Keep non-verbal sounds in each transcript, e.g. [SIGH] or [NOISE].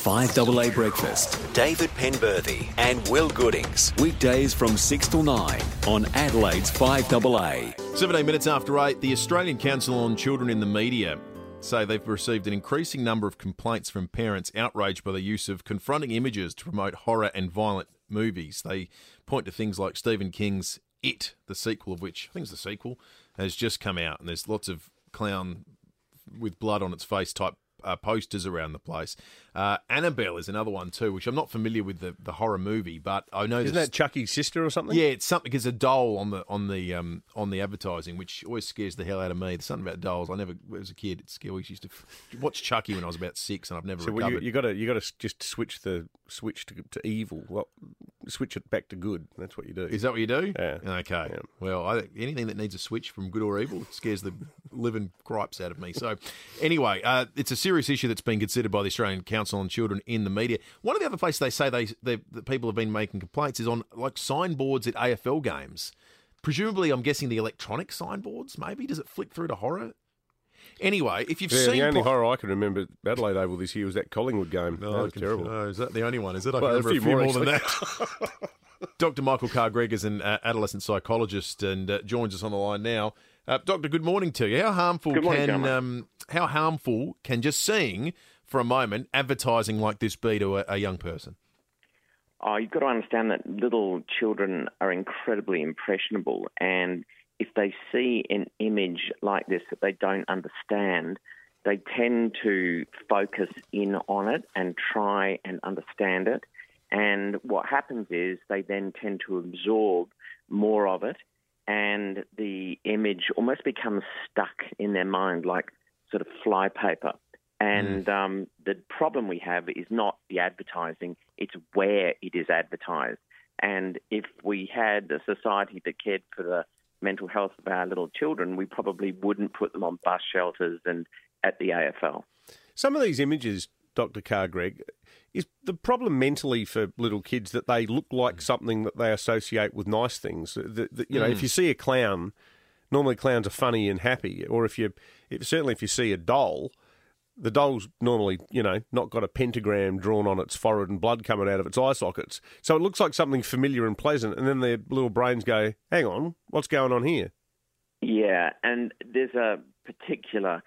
5AA Breakfast. David Penberthy and Will Goodings. Weekdays from 6 till 9 on Adelaide's 5AA. 17 minutes after 8, the Australian Council on Children in the Media say they've received an increasing number of complaints from parents outraged by the use of confronting images to promote horror and violent movies. They point to things like Stephen King's It, the sequel of which, I think it's the sequel, has just come out, and there's lots of clown with blood on its face type uh, posters around the place. Uh, Annabelle is another one too, which I'm not familiar with the, the horror movie, but I know Isn't that Chucky's sister or something? yeah, it's something. It's a doll on the on the um, on the advertising, which always scares the hell out of me. There's something about dolls. I never, as a kid, it's scary. I used to f- watch Chucky when I was about six, and I've never So well, recovered. you, you got to you got to just switch the switch to, to evil. Well, switch it back to good. That's what you do. Is that what you do? Yeah. Okay. Yeah. Well, I, anything that needs a switch from good or evil scares the living gripes out of me. So, anyway, uh, it's a serious issue that's been considered by the Australian Council on Children in the media. One of the other places they say they, they that people have been making complaints is on like signboards at AFL games. Presumably, I'm guessing the electronic signboards. Maybe does it flick through to horror? Anyway, if you've yeah, seen the only horror I can remember at Adelaide Oval this year was that Collingwood game. that was terrible. Oh, is that the only one? Is it? I Well, can remember a few more, than that. [LAUGHS] Dr. Michael Carr-Gregg is an uh, adolescent psychologist and uh, joins us on the line now. Uh, Doctor, good morning to you. How harmful morning, can um, how harmful can just seeing for a moment advertising like this be to a, a young person? Oh, you've got to understand that little children are incredibly impressionable, and if they see an image like this that they don't understand, they tend to focus in on it and try and understand it. And what happens is they then tend to absorb more of it, and the image almost becomes stuck in their mind like sort of flypaper. And um, the problem we have is not the advertising, it's where it is advertised. And if we had a society that cared for the mental health of our little children, we probably wouldn't put them on bus shelters and at the AFL. Some of these images, Dr. Carr-Gregg, is the problem mentally for little kids that they look like mm. something that they associate with nice things. That, that, you know, if mm. you see a clown, normally clowns are funny and happy, or if you, if, certainly if you see a doll, the doll's normally, you know, not got a pentagram drawn on its forehead and blood coming out of its eye sockets. So it looks like something familiar and pleasant, and then their little brains go, "Hang on, what's going on here?" Yeah, and there's a particular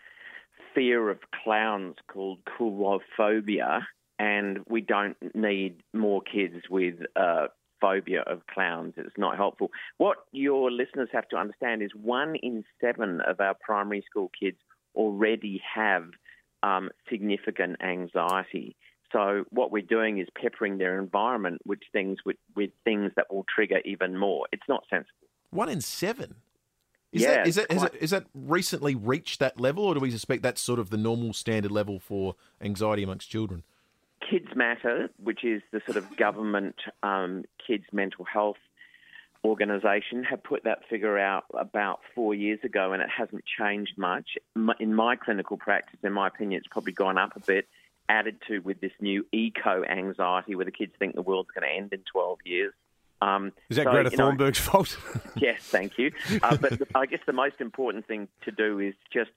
fear of clowns called coulrophobia, and we don't need more kids with uh, phobia of clowns. It's not helpful. What your listeners have to understand is one in seven of our primary school kids already have um, significant anxiety. So what we're doing is peppering their environment with things with, with things that will trigger even more. It's not sensible. One in seven. Is Yeah, that, is, that, it's is, that, is that recently reached that level, or do we suspect that's sort of the normal standard level for anxiety amongst children? Kids Matter, which is the sort of government um, kids mental health organisation, have put that figure out about four years ago, and it hasn't changed much. In my clinical practice, in my opinion, it's probably gone up a bit. Added to with this new eco anxiety, where the kids think the world's going to end in 12 years. Um, Is that so, Greta you know, Thunberg's fault? [LAUGHS] Yes, thank you. Uh, but the, I guess the most important thing to do is just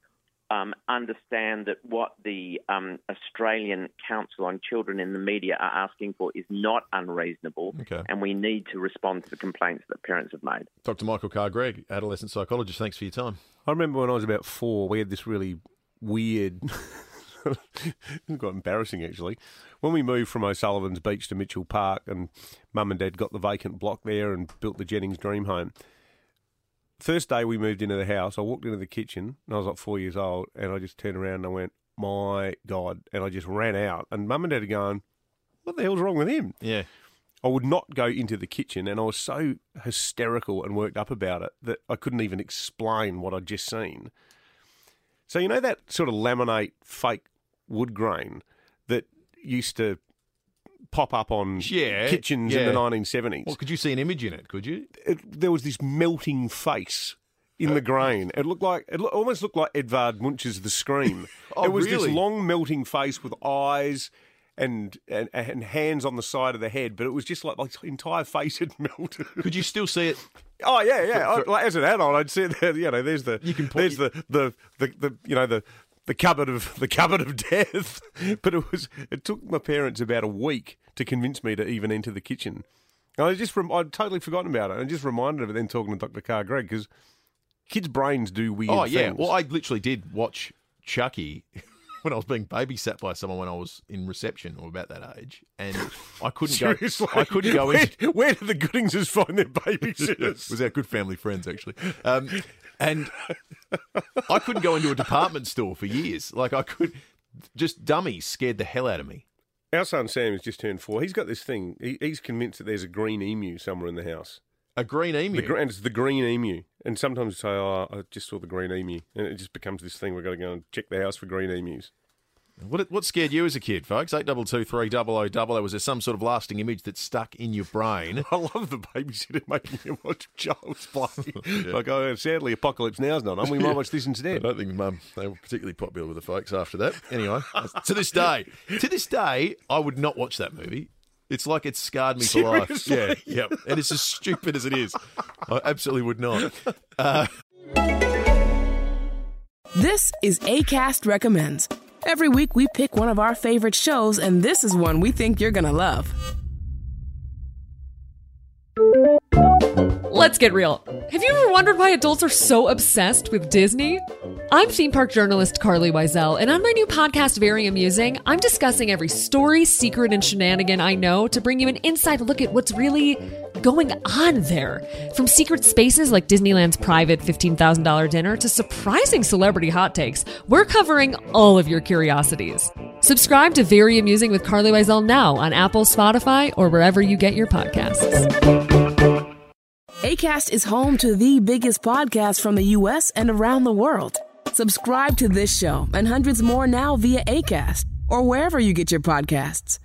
um, understand that what the um, Australian Council on Children in the Media are asking for is not unreasonable, Okay. and we need to respond to the complaints that parents have made. Dr. Michael Carr-Gregg, adolescent psychologist. Thanks for your time. I remember when I was about four, we had this really weird. [LAUGHS] [LAUGHS] quite embarrassing actually. When we moved from O'Sullivan's Beach to Mitchell Park, and Mum and Dad got the vacant block there and built the Jennings Dream Home. First day we moved into the house, I walked into the kitchen, and I was like four years old, and I just turned around and I went, "My God!" and I just ran out, and Mum and Dad are going, "What the hell's wrong with him?" Yeah. I would not go into the kitchen, and I was so hysterical and worked up about it that I couldn't even explain what I'd just seen. So you know that sort of laminate fake wood grain that used to pop up on Yeah, kitchens yeah. in the 1970s. Well, could you see an image in it? Could you? It, there was this melting face in the uh, grain. It looked like it almost looked like Edvard Munch's The Scream. [LAUGHS] Oh, it was really? this long melting face with eyes and, and and hands on the side of the head, but it was just like like the entire face had [LAUGHS] melted. Could you still see it? Oh yeah, yeah. For- for- I- like, as an add-on, I'd say that you know, there's the You can there's the, the the the you know the the cupboard of the cupboard of [LAUGHS] death. but it was it took my parents about a week to convince me to even enter the kitchen. And I just rem- I'd totally forgotten about it. I just reminded of it then talking to Dr. Carr-Gregg because kids' brains do weird Oh yeah. things. Well, I literally did watch Chucky [LAUGHS] when I was being babysat by someone when I was in reception or about that age, and I couldn't go. [LAUGHS] I couldn't go where, into. Where did the Goodingses find their babysitters? was our good family friends actually, um, and I couldn't go into a department store for years. Like I could, just dummies scared the hell out of me. Our son Sam has just turned four. He's got this thing. He, he's convinced that there's a green emu somewhere in the house. A green emu. The, gr- and it's the green emu. And sometimes you say, "Oh, I just saw the green emu," and it just becomes this thing. We've got to go and check the house for green emus. What what scared you as a kid, folks? Eight double two three double o double o. Was there some sort of lasting image that stuck in your brain? [LAUGHS] I love the babysitter [LAUGHS] making him watch Child's Play. [LAUGHS] Like, oh, sadly, Apocalypse Now's not on. We might watch this instead. I don't think Mum they were particularly popular with the folks after that. Anyway, to this day, to this day, I would not watch that movie. It's like it's scarred me for life. Yeah, yeah, and it's as stupid as it is. I absolutely would not. Uh, this is ACAST Recommends. Every week we pick one of our favorite shows, and this is one we think you're going to love. Let's get real. Have you ever wondered why adults are so obsessed with Disney? I'm theme park journalist Carlye Wisel, and on my new podcast, Very Amusing, I'm discussing every story, secret, and shenanigan I know to bring you an inside look at what's really going on there. From secret spaces like Disneyland's private $15,000 dinner to surprising celebrity hot takes, we're covering all of your curiosities. Subscribe to Very Amusing with Carlye Wisel now on Apple, Spotify, or wherever you get your podcasts. ACAST is home to the biggest podcasts from the U.S. and around the world. Subscribe to this show and hundreds more now via ACAST or wherever you get your podcasts.